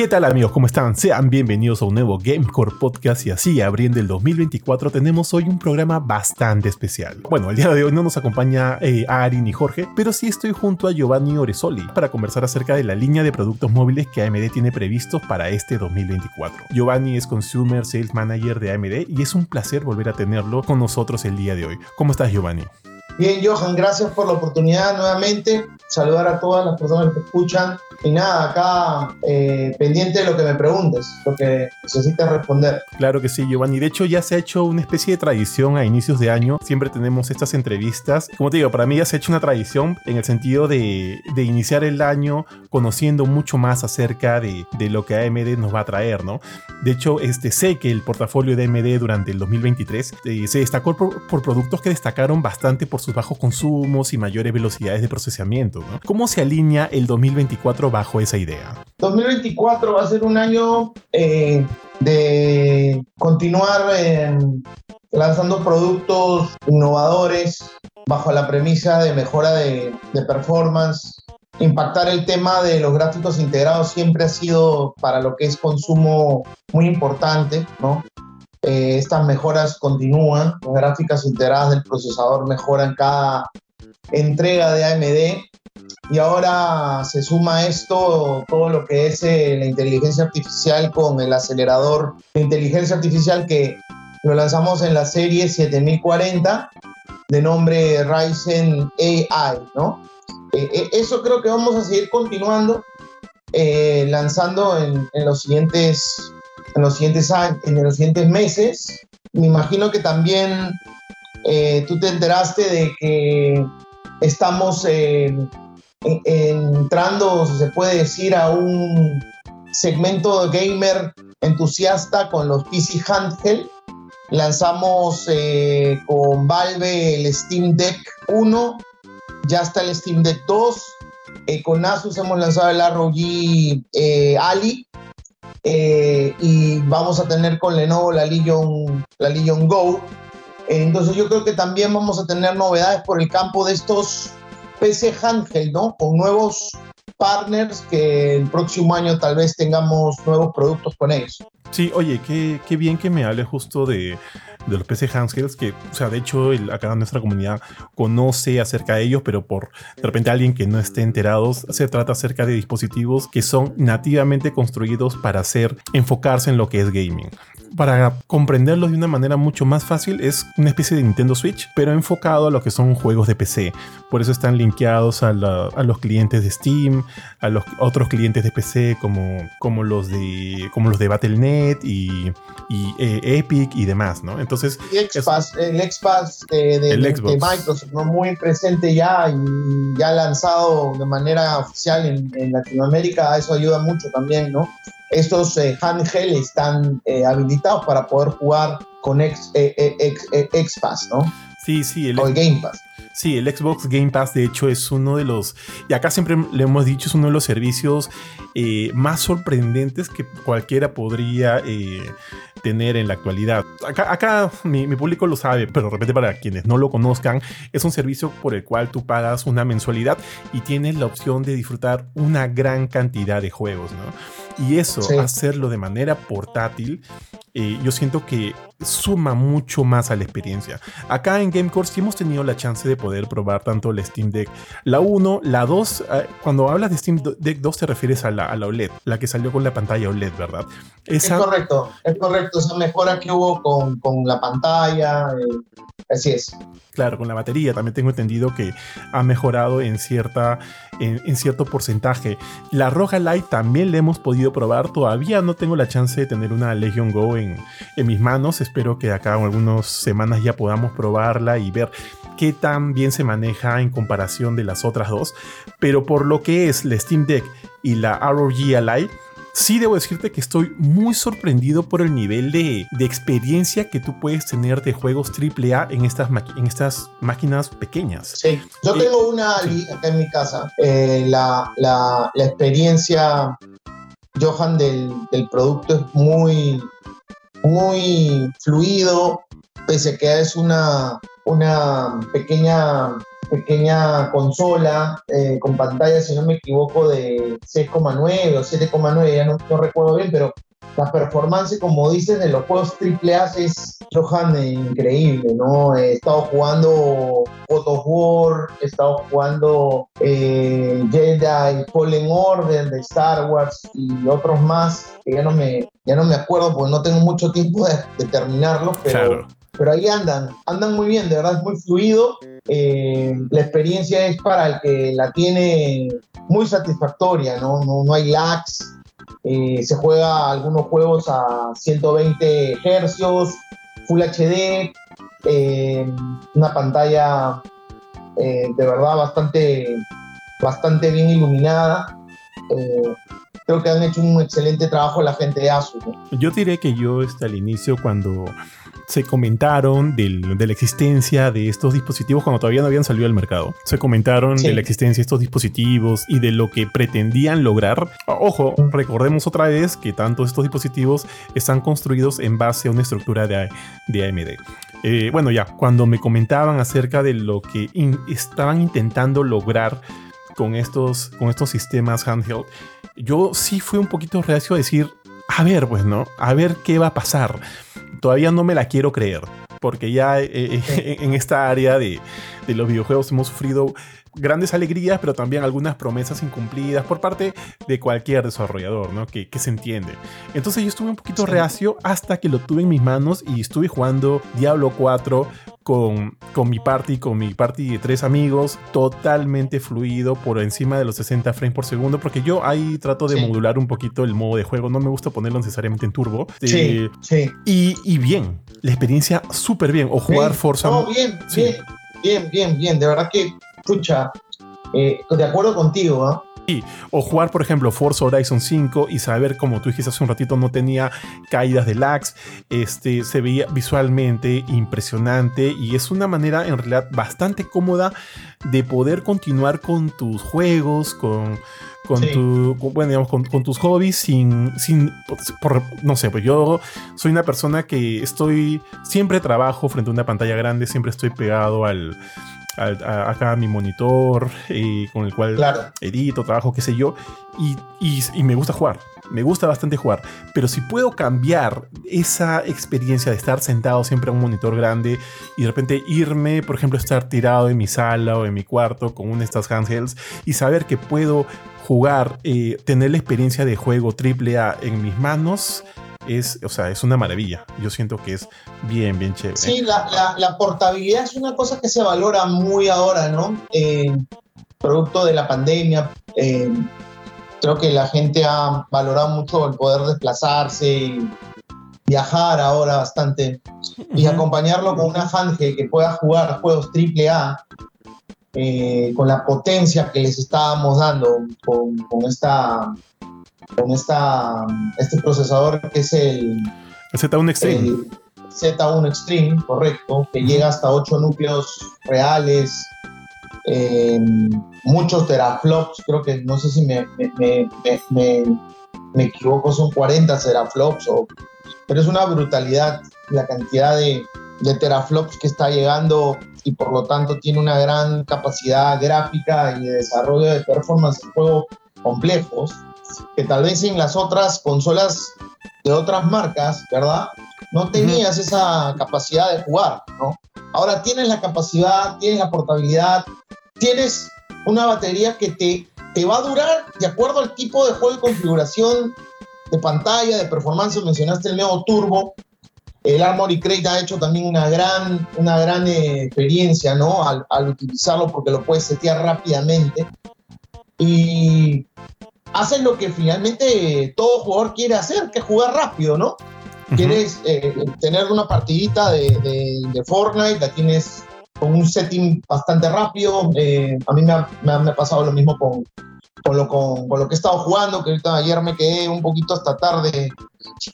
¿Qué tal amigos? ¿Cómo están? Sean bienvenidos a un nuevo Gamecore Podcast y así abriendo el 2024 tenemos hoy un programa bastante especial. Bueno, el día de hoy no nos acompaña eh, Ari ni Jorge, pero sí estoy junto a Giovanni Oresoli para conversar acerca de la línea de productos móviles que AMD tiene previstos para este 2024. Giovanni es Consumer Sales Manager de AMD y es un placer volver a tenerlo con nosotros el día de hoy. ¿Cómo estás Giovanni? Bien, Johan, gracias por la oportunidad nuevamente. Saludar a todas las personas que escuchan. Y nada, acá eh, pendiente de lo que me preguntes, lo que necesitas responder. Claro que sí, Giovanni. De hecho, ya se ha hecho una especie de tradición a inicios de año. Siempre tenemos estas entrevistas. Como te digo, para mí ya se ha hecho una tradición en el sentido de, de iniciar el año conociendo mucho más acerca de, de, lo que AMD nos va a traer, ¿no? De hecho, este, sé que el portafolio de AMD durante el 2023 eh, se destacó por, por productos que destacaron bastante por su bajos consumos y mayores velocidades de procesamiento. ¿no? ¿Cómo se alinea el 2024 bajo esa idea? 2024 va a ser un año eh, de continuar lanzando productos innovadores bajo la premisa de mejora de performance, impactar el tema de los gráficos integrados siempre ha sido para lo que es consumo muy importante, ¿no? Eh, estas mejoras continúan, las gráficas integradas del procesador mejoran cada entrega de AMD y ahora se suma esto todo lo que es eh, la inteligencia artificial con el acelerador de inteligencia artificial que lo lanzamos en la serie 7040 de nombre Ryzen AI, ¿no? Eh, eso creo que vamos a seguir continuando lanzando en, en los siguientes en los siguientes años, en los siguientes meses. Me imagino que también eh, tú te enteraste de que estamos eh, entrando, si se puede decir, a un segmento gamer entusiasta con los PC Handheld. Lanzamos eh, con Valve el Steam Deck 1, ya está el Steam Deck 2. con Asus hemos lanzado el ROG Ali, eh, y vamos a tener con Lenovo la Legion, la Legion Go. entonces yo creo que también vamos a tener novedades por el campo de estos PC handheld, ¿no? Con nuevos partners que el próximo año tal vez tengamos nuevos productos con ellos. Sí, oye, qué, qué bien que me hable justo de, de los PC handhelds, que, o sea, de hecho, el, acá nuestra comunidad conoce acerca de ellos, pero por de repente alguien que no esté enterado, se trata acerca de dispositivos que son nativamente construidos para hacer, enfocarse en lo que es gaming para comprenderlos de una manera mucho más fácil, es una especie de Nintendo Switch, pero enfocado a lo que son juegos de PC. Por eso están linkeados a, los clientes de Steam, a los otros clientes de PC como, como, los, de, como los de Battle.net y, eh, Epic y demás, ¿no? Entonces... el Xpass, de, Microsoft, ¿no? muy presente ya y ya lanzado de manera oficial en, en Latinoamérica, eso ayuda mucho también, ¿no? estos eh, handheld están eh, habilitados para poder jugar con X, eh, Pass, ¿no? Sí, sí, el, o el Game Pass. Sí, el Xbox Game Pass de hecho es uno de los, y acá siempre le hemos dicho, es uno de los servicios más sorprendentes que cualquiera podría tener en la actualidad. Acá, mi, público lo sabe, pero de repente para quienes no lo conozcan, es un servicio por el cual tú pagas una mensualidad y tienes la opción de disfrutar una gran cantidad de juegos, ¿no? Y eso, hacerlo de manera portátil, eh, yo siento que suma mucho más a la experiencia. Acá en Gamecore sí hemos tenido la chance de poder probar tanto el Steam Deck, la 1, la 2, eh, cuando hablas de Steam Deck 2 te refieres a la, a la, OLED, la que salió con la pantalla OLED, ¿verdad? Es correcto, es correcto, esa mejora que hubo con, con la pantalla, eh, así es. Claro, con la batería también tengo entendido que ha mejorado en, cierta, en, cierto porcentaje. La Roja Light también la hemos podido probar. Todavía no tengo la chance de tener una Legion Go en, en mis manos. Espero que acá en algunas semanas ya podamos probarla y ver qué tan bien se maneja en comparación de las otras dos. Pero por lo que es la Steam Deck y la ROG Ally, sí debo decirte que estoy muy sorprendido por el nivel de, experiencia que tú puedes tener de juegos AAA en estas, en estas máquinas pequeñas. Sí, yo eh, tengo una acá en mi casa. Eh, la, la, la, experiencia, Johan, del, del, producto es muy, muy fluido, pese a que es una, una pequeña pequeña consola eh, con pantalla, si no me equivoco, de 6,9 o 7,9, ya no, no, recuerdo bien, pero la performance, como dices, de los juegos AAA es Johan increíble, ¿no? He estado jugando God War, he estado jugando eh, Jedi Fallen Order de Star Wars y otros más que ya no me, ya no me acuerdo porque no tengo mucho tiempo de, de terminarlos, pero, pero ahí andan, andan muy bien, de verdad es muy fluido. Eh, la experiencia es para el que la tiene muy satisfactoria, ¿no? No, no hay lags, eh, se juega algunos juegos a 120 hercios, Full HD, eh, una pantalla de verdad bastante, bastante bien iluminada. Creo que han hecho un excelente trabajo la gente de Asus. Yo diré que yo este, al inicio cuando se comentaron del, de la existencia de estos dispositivos cuando todavía no habían salido al mercado. Se comentaron sí. de la existencia de estos dispositivos y de lo que pretendían lograr. Ojo, recordemos otra vez que tantos estos dispositivos están construidos en base a una estructura de, de AMD. Eh, bueno, ya, cuando me comentaban acerca de lo que in estaban intentando lograr con estos, con estos sistemas handheld, yo sí fui un poquito reacio a decir, a ver, pues, ¿no? A ver qué va a pasar todavía no me la quiero creer, porque ya eh, eh, en esta área de, de, los videojuegos hemos sufrido grandes alegrías, pero también algunas promesas incumplidas por parte de cualquier desarrollador, ¿no? Que, que se entiende. Entonces yo estuve un poquito reacio hasta que lo tuve en mis manos y estuve jugando Diablo 4 con, con, mi party, con mi party de tres amigos, totalmente fluido por encima de los 60 frames por segundo, porque yo ahí trato de sí. modular un poquito el modo de juego, no me gusta ponerlo necesariamente en turbo. Sí, eh, sí. Y, y, bien, la experiencia súper bien, o jugar. Forza. No, bien, sí. bien, bien, bien, bien, de verdad que, escucha, eh, de acuerdo contigo, ¿eh? Sí, o jugar, por ejemplo, Forza Horizon 5 y saber, como tú dijiste hace un ratito, no tenía caídas de lags, este, se veía visualmente impresionante y es una manera en realidad bastante cómoda de poder continuar con tus juegos, con, con, sí. tu, bueno, digamos, con, con, tus hobbies sin, sin por, no sé, pues yo soy una persona que estoy, siempre trabajo frente a una pantalla grande, siempre estoy pegado al, a, a, acá a mi monitor eh, con el cual claro. edito, trabajo, qué sé yo, y, y, y, me gusta jugar, me gusta bastante jugar, pero si puedo cambiar esa experiencia de estar sentado siempre a un monitor grande y de repente irme, por ejemplo, estar tirado en mi sala o en mi cuarto con una de estas handhelds y saber que puedo jugar, eh, tener la experiencia de juego AAA en mis manos, es, o sea, es una maravilla. Yo siento que es bien, bien chévere. Sí, la, la, la portabilidad es una cosa que se valora muy ahora, ¿no? Eh, producto de la pandemia, eh, creo que la gente ha valorado mucho el poder desplazarse y viajar ahora bastante uh -huh. y acompañarlo con una handheld que pueda jugar juegos AAA eh, con la potencia que les estábamos dando con, con esta con esta, este procesador que es el, el Z1 Extreme. El Z1 Extreme, correcto, que uh -huh. llega hasta 8 núcleos reales, eh, muchos teraflops, creo que no sé si me, me, me, me, equivoco, son 40 teraflops, o, pero es una brutalidad la cantidad de, de teraflops que está llegando y por lo tanto tiene una gran capacidad gráfica y de desarrollo de performance en juegos complejos que tal vez en las otras consolas de otras marcas, ¿verdad? No tenías uh -huh. esa capacidad de jugar, ¿no? Ahora tienes la capacidad, tienes la portabilidad, tienes una batería que te, te va a durar de acuerdo al tipo de juego y configuración de pantalla, de performance, mencionaste el nuevo Turbo, el Armory Crate ha hecho también una gran, una gran eh, experiencia, ¿no? Al, al, utilizarlo porque lo puedes setear rápidamente. Y hacen lo que finalmente todo jugador quiere hacer, que es jugar rápido, ¿no? Uh -huh. Quieres eh, tener una partidita de, de, de, Fortnite, la tienes con un setting bastante rápido. Eh, a mí me ha, me, ha, me ha, pasado lo mismo con, con, lo, con, con, lo que he estado jugando, que ahorita ayer me quedé un poquito hasta tarde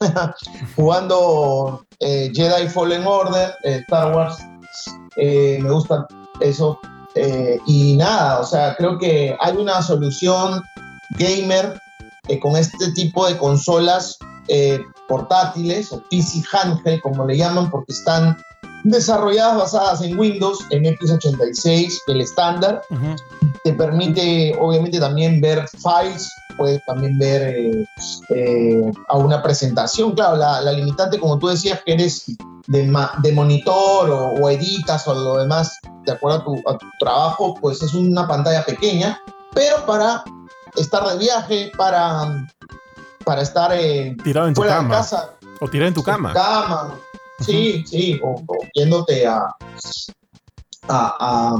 jugando eh, Jedi Fallen Order, eh, Star Wars. me gusta eso. y nada, o sea, creo que hay una solución gamer eh, con este tipo de consolas eh, portátiles o PC handheld, como le llaman, porque están desarrolladas basadas en Windows, en x86, el estándar. Te permite, obviamente, también ver files, puedes también ver eh, eh, a una presentación. Claro, la, limitante, como tú decías, que eres de, de monitor o, editas o lo demás, de acuerdo a tu, a tu trabajo, pues es una pantalla pequeña, pero para estar de viaje, para, para estar eh, tirado en tu cama. casa. O tirado en tu cama. cama. Sí, sí, o, yéndote a, a,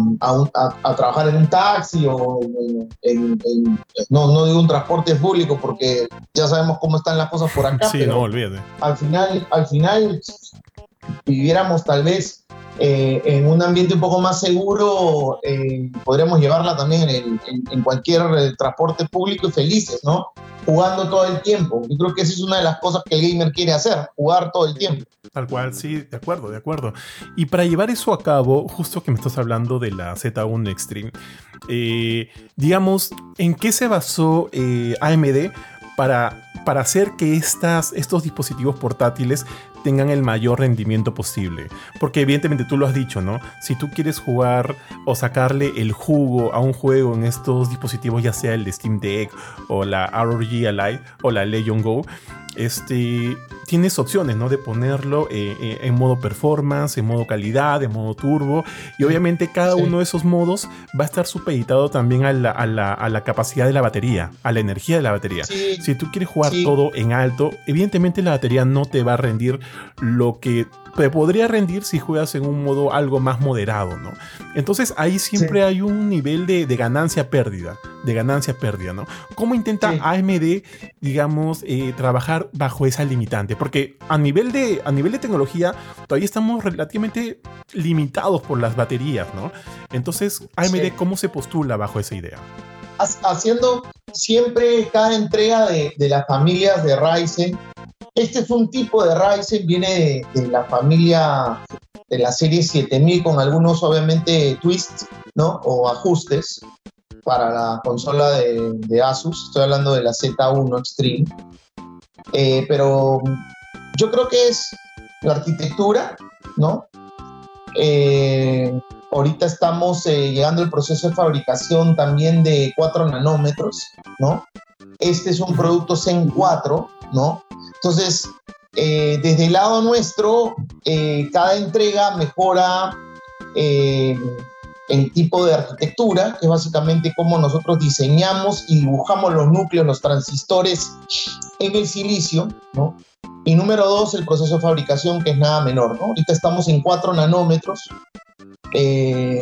a, trabajar en un taxi o en, no, no digo un transporte público porque ya sabemos cómo están las cosas por acá. Sí, no olvide. Al final, al final viviéramos tal vez eh, en un ambiente un poco más seguro, eh, podríamos llevarla también en, cualquier eh, transporte público y felices, ¿no? Jugando todo el tiempo. Yo creo que esa es una de las cosas que el gamer quiere hacer, jugar todo el tiempo. Tal cual, sí, de acuerdo, de acuerdo. Y para llevar eso a cabo, justo que me estás hablando de la Z1 Extreme, digamos, ¿en qué se basó AMD para, para hacer que estas, estos dispositivos portátiles tengan el mayor rendimiento posible. Porque evidentemente tú lo has dicho, ¿no? Si tú quieres jugar o sacarle el jugo a un juego en estos dispositivos, ya sea el de Steam Deck o la ROG Ally o la Legion Go, este, tienes opciones, ¿no? De ponerlo eh, eh, en modo performance, en modo calidad, en modo turbo. Y obviamente cada uno de esos modos va a estar supeditado también a la, capacidad de la batería, a la energía de la batería. Si tú quieres jugar todo en alto, evidentemente la batería no te va a rendir lo que te podría rendir si juegas en un modo algo más moderado, ¿no? Entonces ahí siempre hay un nivel de, ganancia-pérdida, de ganancia-pérdida, ¿no? ¿Cómo intenta AMD, digamos, eh, trabajar bajo esa limitante? Porque a nivel, de, a nivel de tecnología todavía estamos relativamente limitados por las baterías, ¿no? Entonces, AMD, ¿cómo se postula bajo esa idea? Haciendo siempre cada entrega de, de las familias de Ryzen este es un tipo de Ryzen, viene de, la familia de la serie 7000 con algunos obviamente twists, ¿no? O ajustes para la consola de, Asus. Estoy hablando de la Z1 Extreme. Eh, pero yo creo que es la arquitectura, ¿no? Eh, ahorita estamos eh, llegando al proceso de fabricación también de 4 nanómetros, ¿no? Este es un producto Zen 4, ¿no? Entonces, eh, desde el lado nuestro, eh, cada entrega mejora eh, el tipo de arquitectura, que es básicamente cómo nosotros diseñamos y dibujamos los núcleos, los transistores en el silicio, ¿no? Y número dos, el proceso de fabricación, que es nada menor, ¿no? Ahorita estamos en 4 nanómetros.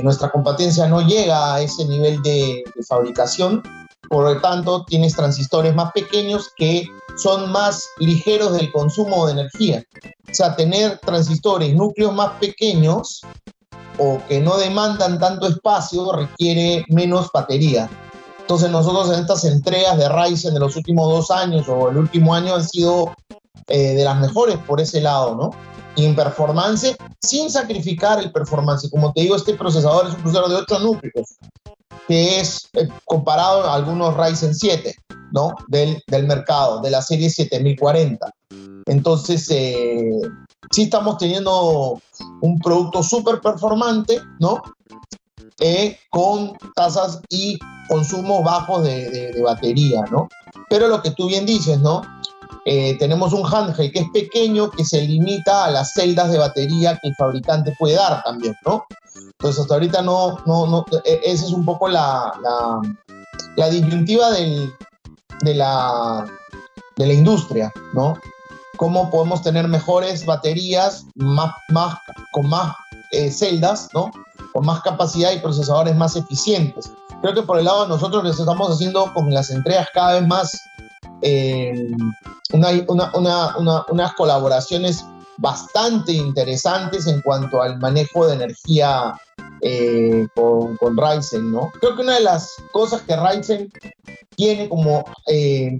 nuestra competencia no llega a ese nivel de, de fabricación, por lo tanto, tienes transistores más pequeños que son más ligeros del consumo de energía. O sea, tener transistores, núcleos más pequeños o que no demandan tanto espacio requiere menos batería. Entonces nosotros en estas entregas de Ryzen de los últimos dos años o el último año han sido eh, de las mejores por ese lado, ¿no? Y en performance, sin sacrificar el performance. Como te digo, este procesador es un procesador de 8 núcleos, que es eh, comparado a algunos Ryzen 7. ¿no? Del, del mercado, de la serie 7040. Entonces, eh, sí estamos teniendo un producto súper performante, ¿no? Eh, con tasas y consumo bajos de, de, batería, ¿no? Pero lo que tú bien dices, ¿no? Eh, tenemos un handheld que es pequeño, que se limita a las celdas de batería que el fabricante puede dar también, ¿no? Entonces, hasta ahorita no, no, no, e, esa es un poco la, la, la disyuntiva del, de la, de la industria, ¿no? Cómo podemos tener mejores baterías más, más, con más eh, celdas, ¿no? Con más capacidad y procesadores más eficientes. Creo que por el lado de nosotros les estamos haciendo con las entregas cada vez más eh, unas colaboraciones bastante interesantes en cuanto al manejo de energía eh, con, Ryzen, ¿no? Creo que una de las cosas que Ryzen tiene como, eh,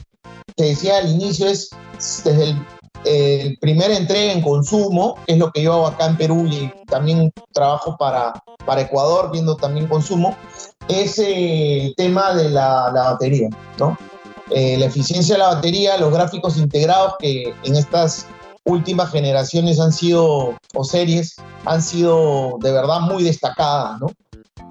te decía al inicio, es desde el, primer entrega en consumo, que es lo que yo hago acá en Perú y también trabajo para, para Ecuador viendo también consumo, ese tema de la, la batería, ¿no? Eh, la eficiencia de la batería, los gráficos integrados que en estas últimas generaciones han sido, o series, han sido de verdad muy destacadas, ¿no?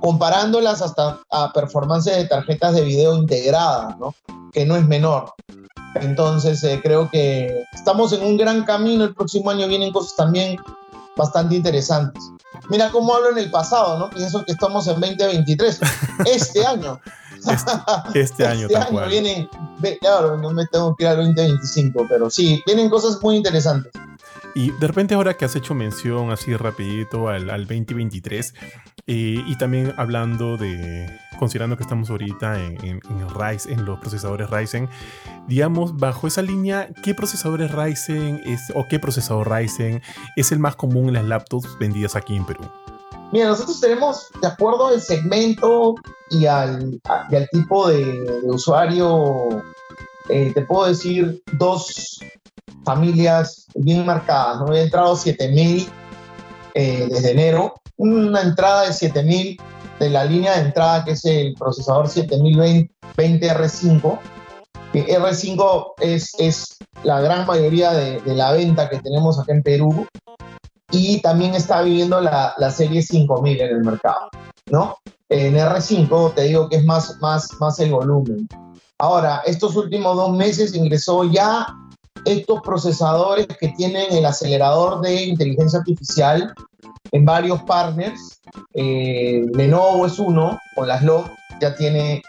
Comparándolas hasta a performances de tarjetas de video integradas, ¿no? Que no es menor. Entonces eh, creo que estamos en un gran camino, el próximo año vienen cosas también bastante interesantes. Mira cómo hablo en el pasado, ¿no? Pienso que estamos en 2023. Este año. Este, este año, este año vienen, claro, no me tengo que ir al 2025, pero sí, vienen cosas muy interesantes. Y de repente ahora que has hecho mención así rapidito al, 2023 eh, y también hablando de, considerando que estamos ahorita en, en, Ryzen, en los procesadores Ryzen, digamos, bajo esa línea, ¿qué procesadores Ryzen es, o qué procesador Ryzen es el más común en las laptops vendidas aquí en Perú? Mira, nosotros tenemos, de acuerdo al segmento y al, tipo de, usuario, eh, te puedo decir dos familias bien marcadas. ¿no? He entrado 7000 eh, desde enero, una entrada de 7000 de la línea de entrada que es el procesador 7020 R5. Que R5 es, es la gran mayoría de, de, la venta que tenemos acá en Perú y también está viviendo la, la serie 5000 en el mercado, ¿no? En R5 te digo que es más, más, más el volumen. Ahora, estos últimos dos meses ingresó ya estos procesadores que tienen el acelerador de inteligencia artificial en varios partners. Eh, Lenovo es uno, con las LOG ya tiene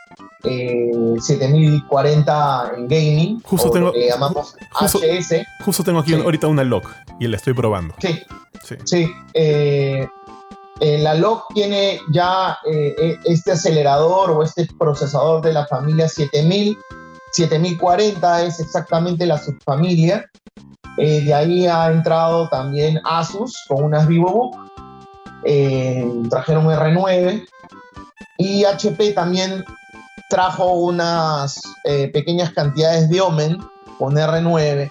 7040 eh, en gaming, justo tengo, que llamamos HS. Justo tengo aquí ahorita una LOG y la estoy probando. Sí, sí. sí. Eh, la LOG tiene ya este acelerador o este procesador de la familia 7000 7040 es exactamente la subfamilia. Eh, de ahí ha entrado también Asus con unas VivoBook. Eh, trajeron R9. Y HP también trajo unas eh, pequeñas cantidades de Omen con R9.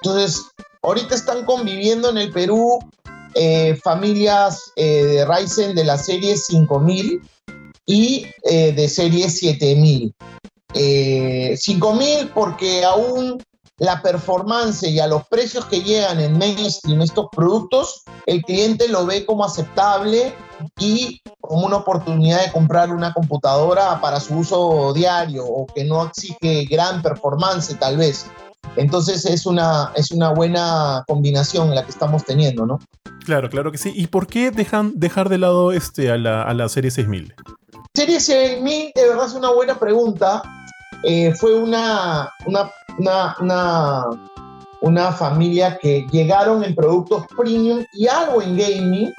Entonces, ahorita están conviviendo en el Perú familias de Ryzen de la serie 5000 y de serie 7000 eh, 5000 porque aún la performance y a los precios que llegan en mainstream estos productos, el cliente lo ve como aceptable y como una oportunidad de comprar una computadora para su uso diario o que no exige gran performance tal vez. Entonces es una, es una buena combinación la que estamos teniendo, ¿no? Claro, claro que sí. ¿Y por qué dejan, dejar de lado este, a, la, a la serie 6000? Serie 6000 de verdad es una buena pregunta eh, fue una, una, una, una, familia que llegaron en productos premium y algo en gaming,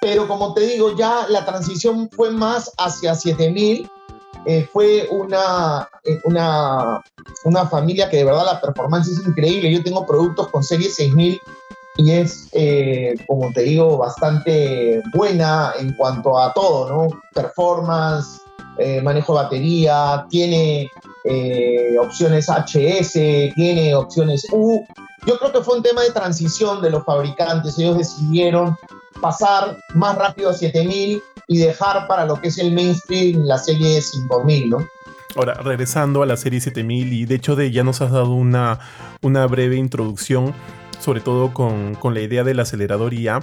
pero como te digo, ya la transición fue más hacia 7000. Eh, fue una, eh, una, una familia que de verdad la performance es increíble. Yo tengo productos con serie 6000 y es, como te digo, bastante buena en cuanto a todo, ¿no? Performance, manejo de batería, tiene eh, opciones HS, tiene opciones U. Yo creo que fue un tema de transición de los fabricantes. Ellos decidieron pasar más rápido a 7000 y dejar para lo que es el mainstream la serie 5000, ¿no? Ahora, regresando a la serie 7000, y de hecho de, ya nos has dado una, una breve introducción, sobre todo con, con la idea del acelerador IA.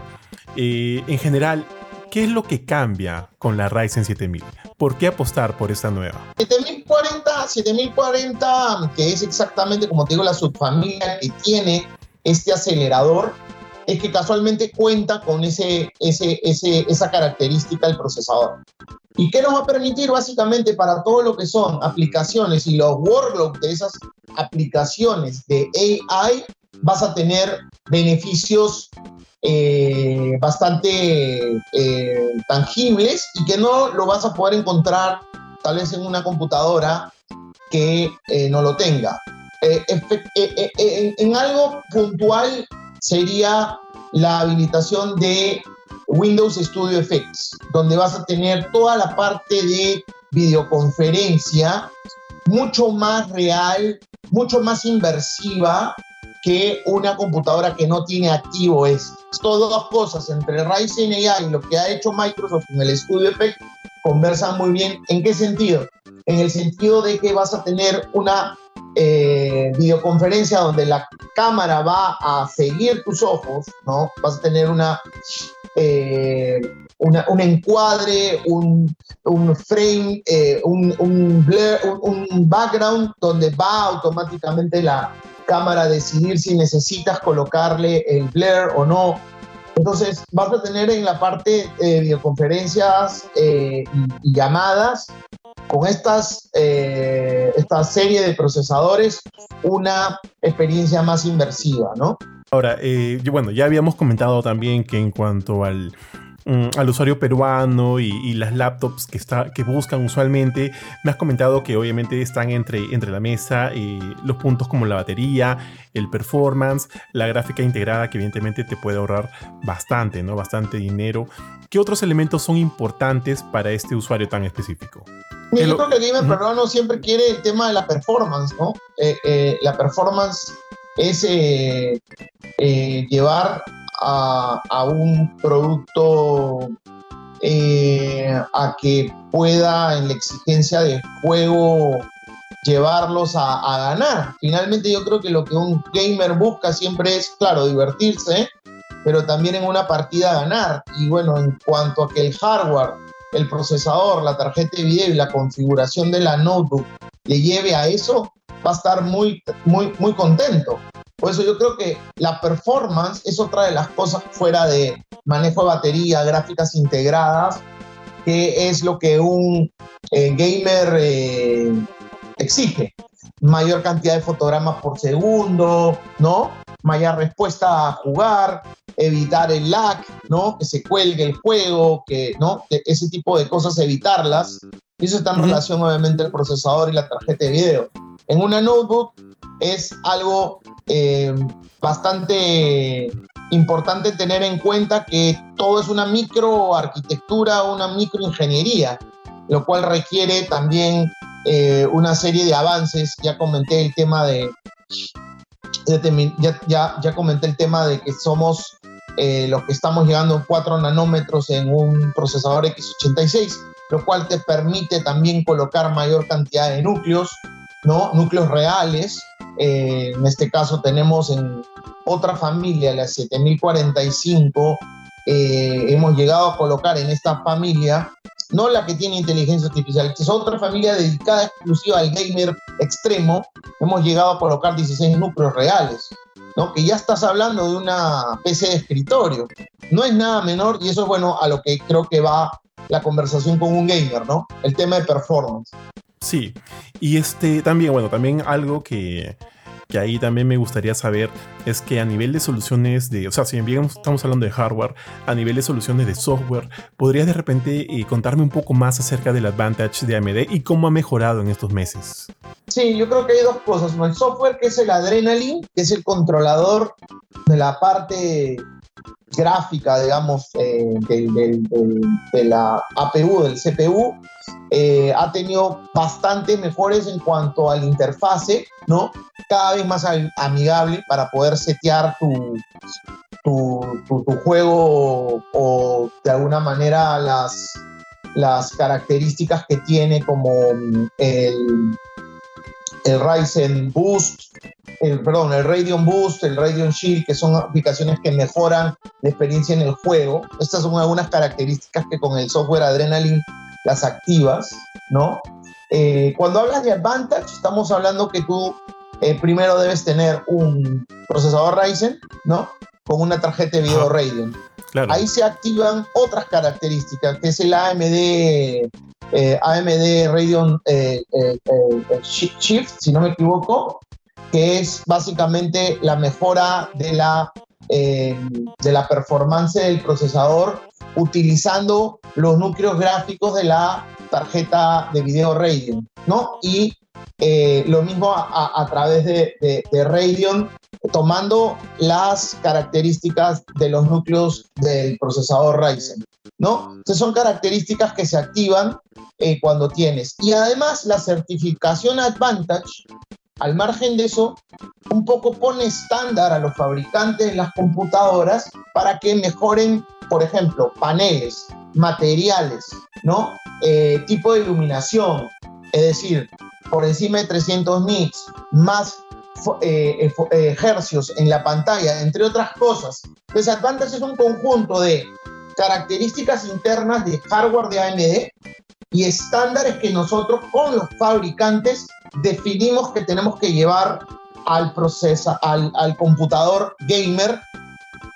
Eh, en general, ¿qué es lo que cambia con la Ryzen 7000? ¿Por qué apostar por esta nueva? 7040, 7040, que es exactamente, como te digo, la subfamilia que tiene este acelerador, es que casualmente cuenta con ese, ese, ese, esa característica del procesador. ¿Y qué nos va a permitir básicamente para todo lo que son aplicaciones y los workloads de esas aplicaciones de AI? Vas a tener beneficios eh, bastante eh, tangibles y que no lo vas a poder encontrar tal vez en una computadora que eh, no lo tenga. en algo puntual sería la habilitación de Windows Studio Effects, donde vas a tener toda la parte de videoconferencia mucho más real, mucho más inversiva que una computadora que no tiene activo esto. Todas dos cosas, entre Ryzen AI y lo que ha hecho Microsoft en el Studio Effect, conversan muy bien. ¿En qué sentido? En el sentido de que vas a tener una eh, videoconferencia donde la cámara va a seguir tus ojos, ¿no? Vas a tener una, eh, un encuadre, un, un frame, eh, un, un, blur, un, background donde va automáticamente la cámara decidir si necesitas colocarle el blur o no. Entonces vas a tener en la parte de videoconferencias y, llamadas con estas, eh, esta serie de procesadores una experiencia más inmersiva, ¿no? Ahora, eh, bueno, ya habíamos comentado también que en cuanto al, mm, al usuario peruano y, las laptops que, está, que buscan usualmente, me has comentado que obviamente están entre, entre la mesa y los puntos como la batería, el performance, la gráfica integrada que evidentemente te puede ahorrar bastante, ¿no? Bastante dinero. ¿Qué otros elementos son importantes para este usuario tan específico? yo creo que el gamer peruano siempre quiere el tema de la performance, ¿no? Eh, eh, la performance es eh, llevar a, un producto a que pueda en la exigencia de juego llevarlos a, a, ganar. Finalmente yo creo que lo que un gamer busca siempre es, claro, divertirse, pero también en una partida ganar. Y bueno, en cuanto a que el hardware el procesador, la tarjeta de video y la configuración de la notebook le lleve a eso, va a estar muy, muy, muy contento. Por eso yo creo que la performance es otra de las cosas fuera de manejo de batería, gráficas integradas, que es lo que un eh, gamer eh, exige. Mayor cantidad de fotogramas por segundo, ¿no? Mayor respuesta a jugar, evitar el lag, ¿no? Que se cuelgue el juego, que, ¿no? ese tipo de cosas, evitarlas. Y eso está en relación, obviamente, al procesador y la tarjeta de video. En una notebook es algo eh, bastante importante tener en cuenta que todo es una microarquitectura, una microingeniería, lo cual requiere también eh, una serie de avances. Ya comenté el tema de, ya, ya, ya, comenté el tema de que somos eh, lo que estamos llegando a 4 nanómetros en un procesador x86, lo cual te permite también colocar mayor cantidad de núcleos, ¿no? Núcleos reales. Eh, en este caso tenemos en otra familia, la 7045, eh, hemos llegado a colocar en esta familia, no la que tiene inteligencia artificial, es otra familia dedicada exclusiva al gamer extremo, hemos llegado a colocar 16 núcleos reales. ¿no? que ya estás hablando de una PC de escritorio. No es nada menor y eso es bueno a lo que creo que va la conversación con un gamer, ¿no? El tema de performance. Sí, y este también, bueno, también algo que, que ahí también me gustaría saber es que a nivel de soluciones de, o sea, si bien estamos hablando de hardware, a nivel de soluciones de software, ¿podrías de repente eh, contarme un poco más acerca del Advantage de AMD y cómo ha mejorado en estos meses? Sí, yo creo que hay dos cosas. El software que es el Adrenaline, que es el controlador de la parte gráfica, digamos, eh, de la APU, del CPU, eh, ha tenido bastante mejores en cuanto a la interfase, ¿no? Cada vez más amigable para poder setear tu, juego o de alguna manera las, las características que tiene como el, el Ryzen Boost, el, perdón, el Radeon Boost, el Radeon Shield, que son aplicaciones que mejoran la experiencia en el juego. Estas son algunas características que con el software Adrenaline las activas, ¿no? Eh, cuando hablas de Advantage, estamos hablando que tú eh, primero debes tener un procesador Ryzen, ¿no? Con una tarjeta de video Radeon. Ahí se activan otras características, que es el AMD, eh, AMD Radeon Shift, si no me equivoco, que es básicamente la mejora de la, de la performance del procesador utilizando los núcleos gráficos de la tarjeta de video Radeon, ¿no? Y eh, lo mismo a, través de, de, Radeon, tomando las características de los núcleos del procesador Ryzen, ¿no? Entonces son características que se activan eh, cuando tienes. Y además la certificación Advantage, al margen de eso, un poco pone estándar a los fabricantes de las computadoras para que mejoren por ejemplo, paneles, materiales, ¿no? Eh, tipo de iluminación. Es decir, por encima de 300 nits, más eh, eh, hercios en la pantalla, entre otras cosas. Entonces, Advantage es un conjunto de características internas de hardware de AMD y estándares que nosotros con los fabricantes definimos que tenemos que llevar al proceso, al, al computador gamer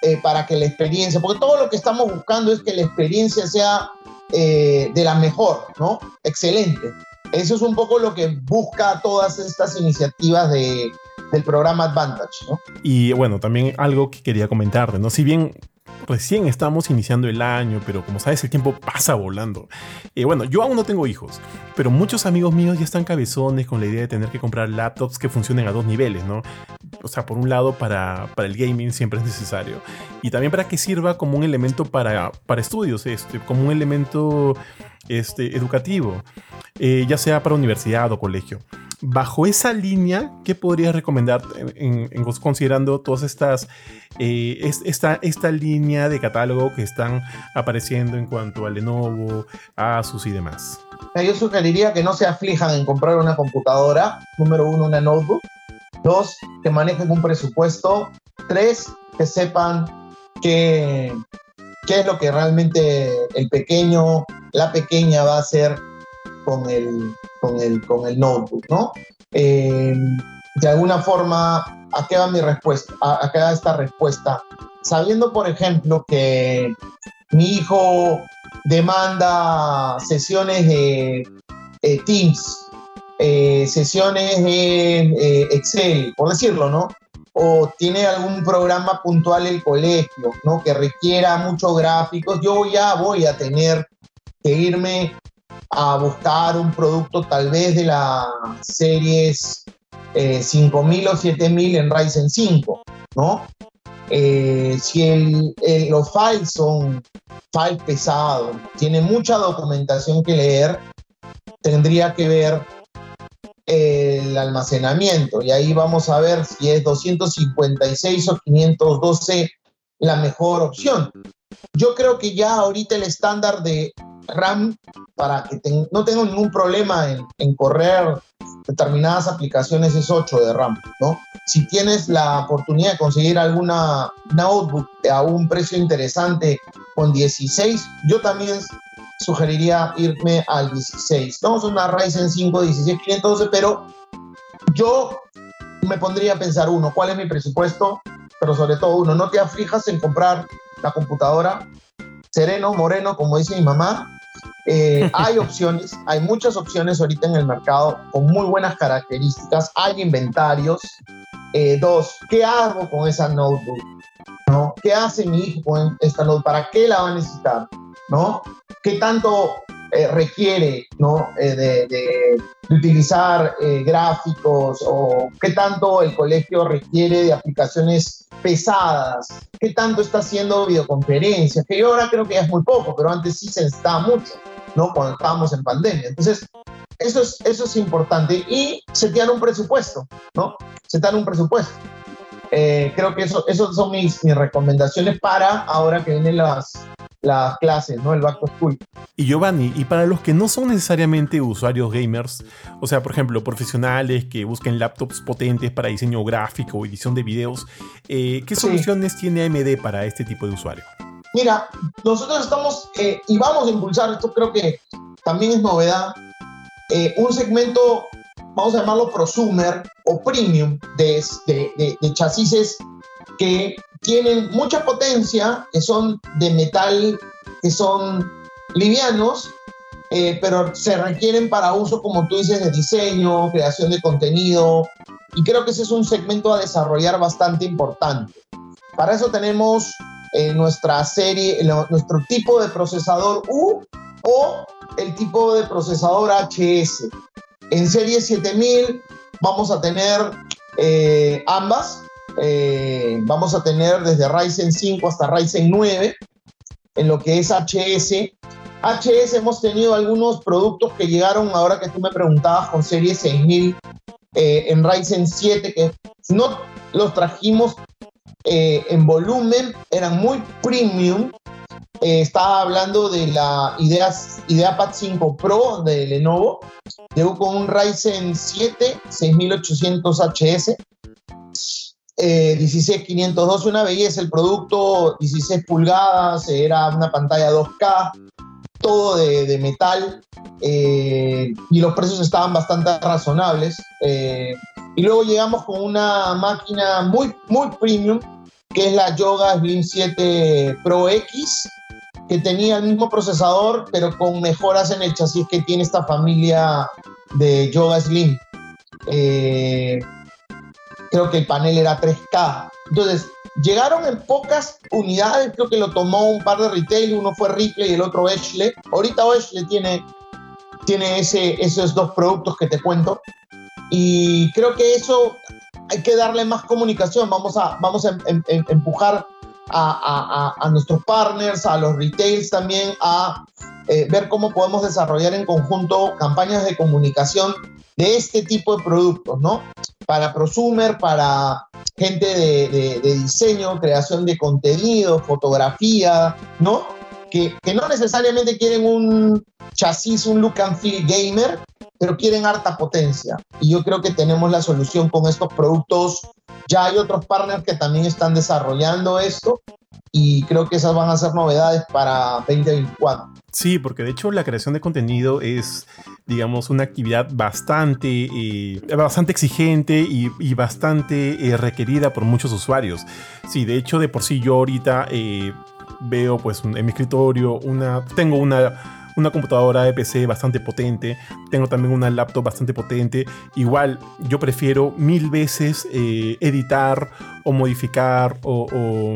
eh, para que la experiencia, porque todo lo que estamos buscando es que la experiencia sea de la mejor, ¿no? Excelente. Eso es un poco lo que busca todas estas iniciativas de, del programa Advantage. ¿no? Y bueno, también algo que quería comentarte, ¿no? Si bien recién estamos iniciando el año, pero como sabes, el tiempo pasa volando. Eh, bueno, yo aún no tengo hijos, pero muchos amigos míos ya están cabezones con la idea de tener que comprar laptops que funcionen a dos niveles, ¿no? O sea, por un lado, para, para el gaming siempre es necesario. Y también para que sirva como un elemento para, para estudios, este, como un elemento este, educativo, eh, ya sea para universidad o colegio bajo esa línea, ¿qué podrías recomendar en, considerando todas estas, eh, esta, esta línea de catálogo que están apareciendo en cuanto a Lenovo, Asus y demás? Yo sugeriría que no se aflijan en comprar una computadora, número uno, una notebook, dos, que manejen un presupuesto, tres, que sepan qué, qué es lo que realmente el pequeño, la pequeña va a hacer con el, con el, con el notebook, ¿no? Eh, de alguna forma, ¿a qué va mi respuesta? ¿A, qué va esta respuesta? Sabiendo, por ejemplo, que mi hijo demanda sesiones de Teams, eh, sesiones de Excel, por decirlo, ¿no? O tiene algún programa puntual el colegio, ¿no? Que requiera muchos gráficos, yo ya voy a tener que irme a buscar un producto tal vez de las series 5000 eh, o 7000 en Ryzen 5, ¿no? Eh, si el, los files son files pesados, tiene mucha documentación que leer, tendría que ver el almacenamiento y ahí vamos a ver si es 256 o 512 la mejor opción. Yo creo que ya ahorita el estándar de RAM para que no tenga ningún problema en, correr determinadas aplicaciones es 8 de RAM, ¿no? Si tienes la oportunidad de conseguir alguna notebook a un precio interesante con 16, yo también sugeriría irme al 16. No es una Ryzen 5 16512, pero yo me pondría a pensar, uno, ¿cuál es mi presupuesto? Pero sobre todo, uno, no te aflijas en comprar la computadora sereno, moreno, como dice mi mamá. Eh, hay opciones, hay muchas opciones ahorita en el mercado con muy buenas características, hay inventarios. Eh, dos, ¿qué hago con esa notebook? ¿No? ¿Qué hace mi hijo con esta notebook? ¿Para qué la va a necesitar? ¿No? ¿Qué tanto eh, requiere ¿no? de, de, utilizar gráficos o qué tanto el colegio requiere de aplicaciones pesadas, qué tanto está haciendo videoconferencias, que yo ahora creo que ya es muy poco, pero antes sí se necesitaba mucho, ¿no? Cuando estábamos en pandemia. Entonces, eso es, eso es importante. Y setear un presupuesto, ¿no? Setear un presupuesto. Eh, creo que eso, esas son mis, mis recomendaciones para ahora que vienen las, las clases, ¿no? El back to school. Y Giovanni, y para los que no son necesariamente usuarios gamers, o sea, por ejemplo, profesionales que busquen laptops potentes para diseño gráfico o edición de videos, eh, ¿qué soluciones tiene AMD para este tipo de usuario? Mira, nosotros estamos eh, y vamos a impulsar, esto creo que también es novedad, eh, un segmento, vamos a llamarlo prosumer o premium de, de, de, de chasis que tienen mucha potencia, que son de metal, que son livianos, eh, pero se requieren para uso, como tú dices, de diseño, creación de contenido, y creo que ese es un segmento a desarrollar bastante importante. Para eso tenemos eh, nuestra serie, nuestro tipo de procesador U o el tipo de procesador HS. En serie 7000 vamos a tener eh, ambas, eh, vamos a tener desde Ryzen 5 hasta Ryzen 9 en lo que es HS. HS hemos tenido algunos productos que llegaron ahora que tú me preguntabas con serie 6000 eh, en Ryzen 7 que no los trajimos eh, en volumen, eran muy premium. estaba hablando de la Idea, IdeaPad 5 Pro de Lenovo, Llegó con un Ryzen 7 6800HS, eh, 16512, una belleza el producto, 16 pulgadas, era una pantalla 2K, todo de, metal eh, y los precios estaban bastante razonables. Eh, y luego llegamos con una máquina muy, muy premium, que es la Yoga Slim 7 Pro X, que tenía el mismo procesador, pero con mejoras en el chasis que tiene esta familia de Yoga Slim. Eh, creo que el panel era 3K. Entonces, llegaron en pocas unidades, creo que lo tomó un par de retail, uno fue Ripley y el otro Ashley. Ahorita Ashley tiene, tiene ese, esos dos productos que te cuento. Y creo que eso hay que darle más comunicación. Vamos a, vamos a em, em, empujar a, nuestros partners, a los retails también, a eh, ver cómo podemos desarrollar en conjunto campañas de comunicación de este tipo de productos, ¿no? Para prosumer, para gente de diseño, creación de contenido, fotografía, ¿no? Que, que, no necesariamente quieren un chasis, un look and feel gamer, pero quieren harta potencia. Y yo creo que tenemos la solución con estos productos. Ya hay otros partners que también están desarrollando esto y creo que esas van a ser novedades para 2024. Sí, porque de hecho la creación de contenido es, digamos, una actividad bastante, eh, bastante exigente y, y bastante eh, requerida por muchos usuarios. Sí, de hecho, de por sí yo ahorita eh, veo pues en mi escritorio una, tengo una una computadora de PC bastante potente, tengo también una laptop bastante potente. Igual yo prefiero mil veces eh, editar o modificar o,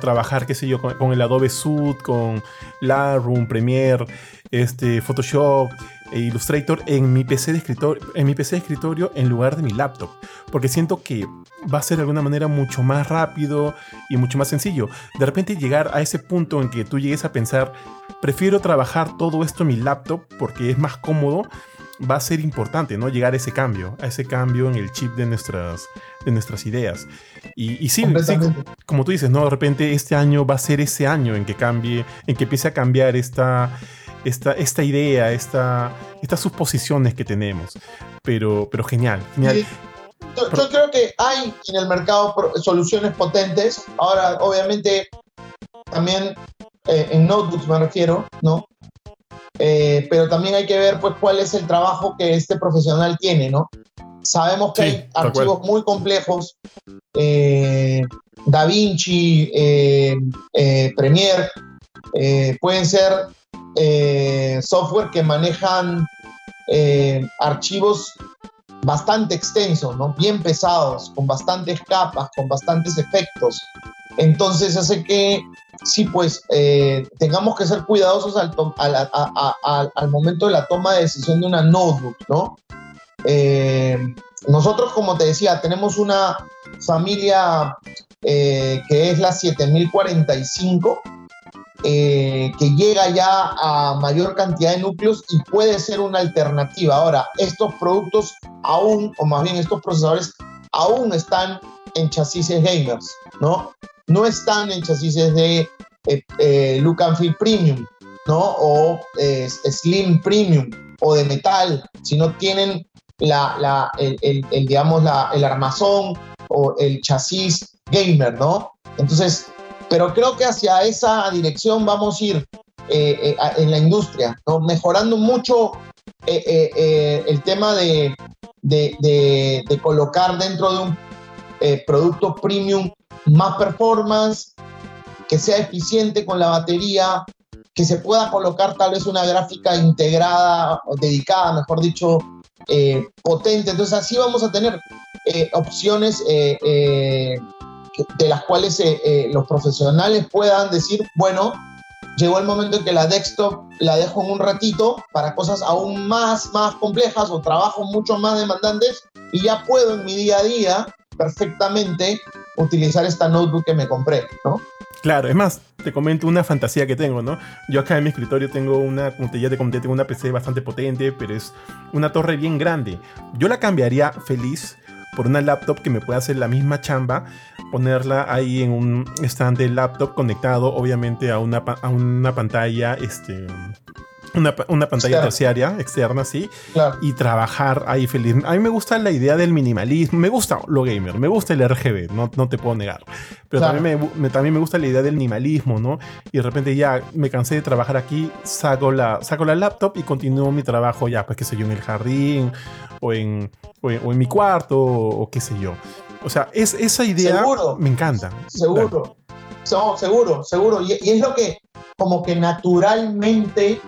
trabajar, qué sé yo, con, con, el Adobe Suite, con Lightroom, Premiere, este, Photoshop e Illustrator en mi PC de escritorio, en mi PC de escritorio en lugar de mi laptop, porque siento que va a ser de alguna manera mucho más rápido y mucho más sencillo. De repente llegar a ese punto en que tú llegues a pensar, prefiero trabajar todo esto en mi laptop porque es más cómodo, va a ser importante, ¿no? Llegar a ese cambio, a ese cambio en el chip de nuestras, de nuestras ideas. Y, y sí, sí, como tú dices, ¿no? De repente este año va a ser ese año en que cambie, en que empiece a cambiar esta, esta, esta idea, esta, estas suposiciones que tenemos. Pero, pero genial, genial. Sí. Yo, yo, creo que hay en el mercado soluciones potentes. Ahora, obviamente, también eh, en notebooks me refiero, ¿no? Eh, pero también hay que ver pues cuál es el trabajo que este profesional tiene, ¿no? Sabemos que sí, hay archivos muy complejos, eh, DaVinci, eh, eh, Premiere, pueden ser software que manejan archivos bastante extensos, ¿no? bien pesados, con bastantes capas, con bastantes efectos. Entonces hace que sí, pues eh, tengamos que ser cuidadosos al, momento de la toma de decisión de una notebook, ¿no? Eh, nosotros, como te decía, tenemos una familia eh, que es la 7045, eh, que llega ya a mayor cantidad de núcleos y puede ser una alternativa. Ahora, estos productos aún, o más bien estos procesadores, aún están en chasis gamers, ¿no? no están en chasis de eh, eh, look and feel premium, ¿no? O eh, slim premium o de metal, sino tienen la, el, digamos, la, el armazón o el chasis gamer, ¿no? Entonces, pero creo que hacia esa dirección vamos a ir eh, en la industria. Mejorando mucho el tema de, de, colocar dentro de un producto premium más performance, que sea eficiente con la batería, que se pueda colocar tal vez una gráfica integrada dedicada, mejor dicho, eh, potente. Entonces así vamos a tener eh, opciones eh, eh de las cuales eh, los profesionales puedan decir, bueno, llegó el momento en que la desktop la dejo en un ratito para cosas aún más, más complejas o trabajos mucho más demandantes y ya puedo en mi día a día perfectamente utilizar esta notebook que me compré, ¿no? Claro, es más, te comento una fantasía que tengo, ¿no? Yo acá en mi escritorio tengo una, como te ya te comenté, tengo una PC bastante potente, pero es una torre bien grande. Yo la cambiaría feliz por una laptop que me pueda hacer la misma chamba, ponerla ahí en un stand de laptop conectado, obviamente, a una, a una pantalla, este una, una pantalla terciaria, externa, sí, y trabajar ahí feliz. A mí me gusta la idea del minimalismo, me gusta lo gamer, me gusta el RGB, no, no te puedo negar, pero también, me, también me gusta la idea del minimalismo, ¿no? Y de repente ya me cansé de trabajar aquí, saco la, saco la laptop y continúo mi trabajo ya, pues qué sé yo, en el jardín o en, o en, mi cuarto o, qué sé yo. O sea, es, esa idea me encanta. Seguro. seguro, seguro. y es lo que como que naturalmente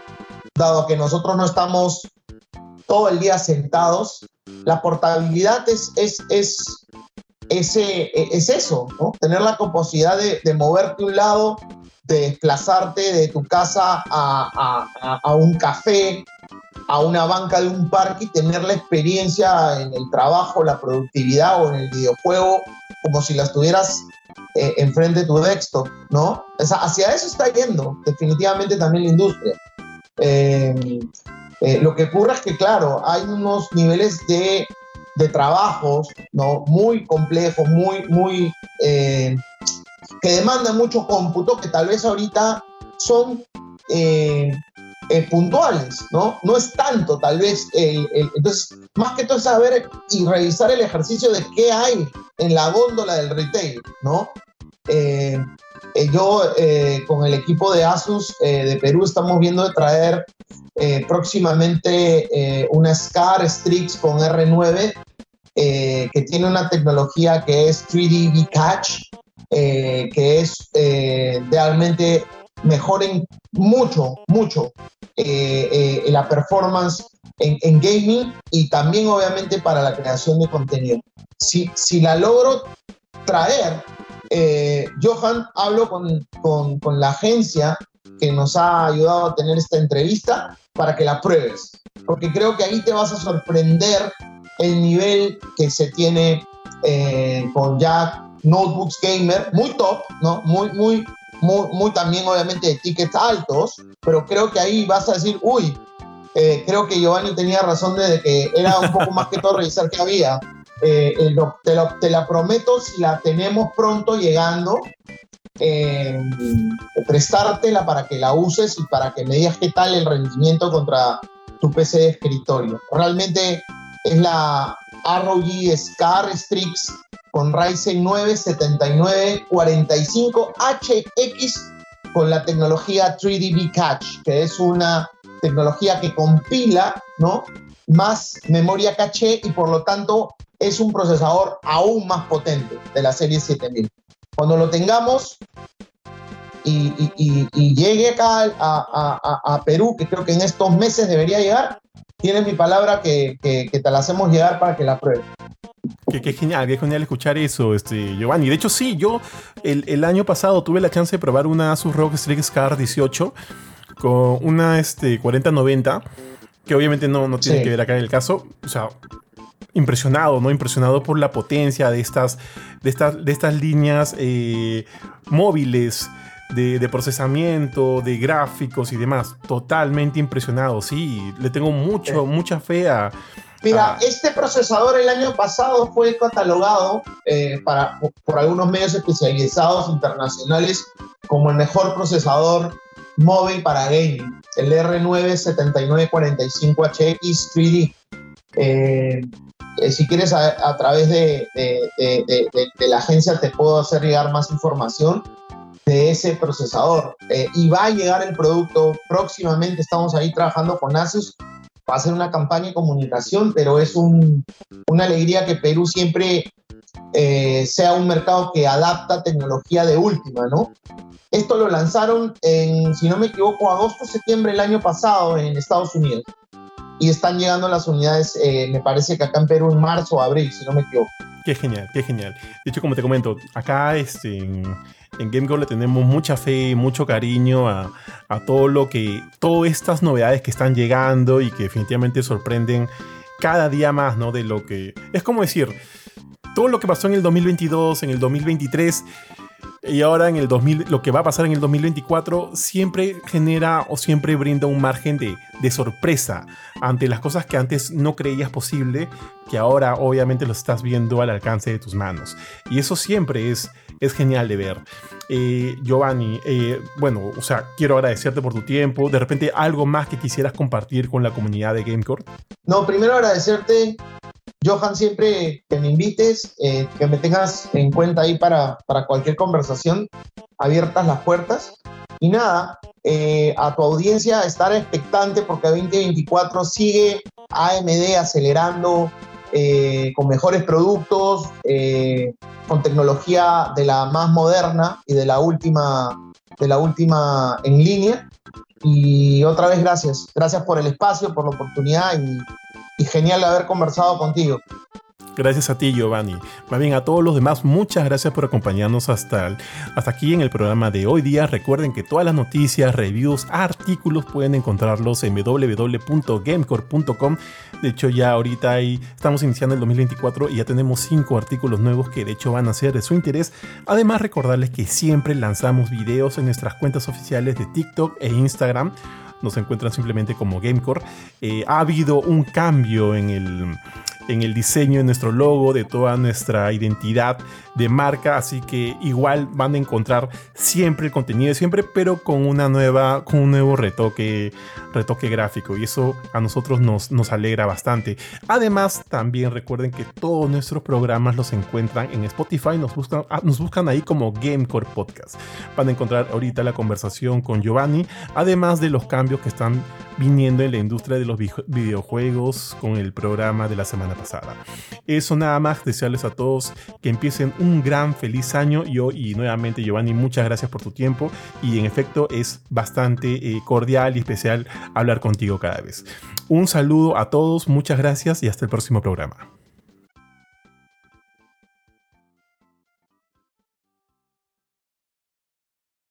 dado que nosotros no estamos todo el día sentados, la portabilidad es, es, es, ese, es eso, ¿no? tener la capacidad de, de, moverte un lado, de desplazarte de tu casa a, a, a, un café, a una banca de un parque y tener la experiencia en el trabajo, la productividad o en el videojuego, como si la estuvieras eh, enfrente de tu desktop, ¿no? O sea, hacia eso está yendo definitivamente también la industria. Eh, eh, lo que ocurre es que, claro, hay unos niveles de, de trabajos ¿no? muy complejos, muy, muy, eh, que demandan mucho cómputo, que tal vez ahorita son puntuales, ¿no? No es tanto, tal vez, entonces, más que todo saber y revisar el ejercicio de qué hay en la góndola del retail, ¿no? Eh, yo eh, con el equipo de Asus eh, de Perú estamos viendo de traer próximamente una SCAR Strix con R9 que tiene una tecnología que es 3D V-Catch, que es realmente mejor en mucho, mucho la performance en, en, gaming y también obviamente para la creación de contenido. Si, si la logro traer eh, Johan, hablo con, con, con, la agencia que nos ha ayudado a tener esta entrevista para que la pruebes, porque creo que ahí te vas a sorprender el nivel que se tiene eh, con ya notebooks gamer, muy top, ¿no? Muy, muy, muy, muy también obviamente de tickets altos, pero creo que ahí vas a decir, uy, eh, creo que Giovanni tenía razón de que era un poco más que todo revisar qué había. Eh, te, la prometo si la tenemos pronto llegando, eh, prestártela para que la uses y para que me digas qué tal el rendimiento contra tu PC de escritorio. Realmente es la ROG Scar Strix con Ryzen 9 7945 HX con la tecnología 3D Catch, que es una tecnología que compila, ¿no? Más memoria caché y por lo tanto es un procesador aún más potente de la serie 7000. Cuando lo tengamos y, llegue acá a, Perú, que creo que en estos meses debería llegar, tienes mi palabra que, te la hacemos llegar para que la pruebes. Qué, genial, qué genial escuchar eso, este, Giovanni. De hecho, sí, yo el, año pasado tuve la chance de probar una Asus ROG Strix Car 18 con una este, 4090, que obviamente no, no tiene que ver acá en el caso. O sea, impresionado, ¿no? Impresionado por la potencia de estas, de estas, de estas líneas eh, móviles. De, procesamiento, de gráficos y demás. Totalmente impresionado, sí. Le tengo mucho, mucha fe a. Mira, este procesador el año pasado fue catalogado eh, para, por algunos medios especializados internacionales como el mejor procesador móvil para gaming, el R9 7945HX 3D. Eh, eh, si quieres, a, través de, la agencia te puedo hacer llegar más información de ese procesador. Eh, y va a llegar el producto próximamente, estamos ahí trabajando con Asus, va a ser una campaña de comunicación, pero es una alegría que Perú siempre eh, sea un mercado que adapta tecnología de última, ¿no? Esto lo lanzaron si no me equivoco, agosto, septiembre del año pasado en Estados Unidos y están llegando las unidades, eh, me parece que acá en Perú en marzo o abril, si no me equivoco. Qué genial, qué genial. De hecho, como te comento, acá este, en, en le tenemos mucha fe, mucho cariño a, a, todo lo que, todas estas novedades que están llegando y que definitivamente sorprenden cada día más, ¿no? De lo que, es como decir, todo lo que pasó en el 2022, en el 2023 y ahora en el 2000, lo que va a pasar en el 2024 siempre genera o siempre brinda un margen de, de, sorpresa ante las cosas que antes no creías posible, que ahora obviamente lo estás viendo al alcance de tus manos. Y eso siempre es, es genial de ver. Eh, Giovanni, eh, bueno, o sea, quiero agradecerte por tu tiempo. De repente, algo más que quisieras compartir con la comunidad de Gamecore. No, primero agradecerte, Johan, siempre que me invites, eh, que me tengas en cuenta ahí para, para cualquier conversación, abiertas las puertas. Y nada, a tu audiencia estar expectante porque 2024 sigue AMD acelerando eh, con mejores productos, eh, con tecnología de la más moderna y de la última, de la última en línea. Y otra vez gracias, gracias por el espacio, por la oportunidad y, y genial haber conversado contigo. Gracias a ti, Giovanni. Más bien a todos los demás, muchas gracias por acompañarnos hasta, hasta aquí en el programa de hoy día. Recuerden que todas las noticias, reviews, artículos pueden encontrarlos en www.gamecore.com. De hecho, ya ahorita estamos iniciando el 2024 y ya tenemos cinco artículos nuevos que de hecho van a ser de su interés. Además, recordarles que siempre lanzamos videos en nuestras cuentas oficiales de TikTok e Instagram nos encuentran simplemente como Gamecore. Eh, ha habido un cambio en el, en el diseño de nuestro logo, de toda nuestra identidad de marca, así que igual van a encontrar siempre el contenido de siempre, pero con una nueva, con un nuevo retoque, retoque gráfico y eso a nosotros nos, nos alegra bastante. Además, también recuerden que todos nuestros programas los encuentran en Spotify, nos buscan, ah, nos buscan ahí como Gamecore Podcast. Van a encontrar ahorita la conversación con Giovanni, además de los cambios que están viniendo en la industria de los videojuegos con el programa de la semana pasada. Eso nada más, desearles a todos que empiecen un gran feliz año. Yo y nuevamente Giovanni, muchas gracias por tu tiempo y en efecto es bastante eh, cordial y especial hablar contigo cada vez. Un saludo a todos, muchas gracias y hasta el próximo programa.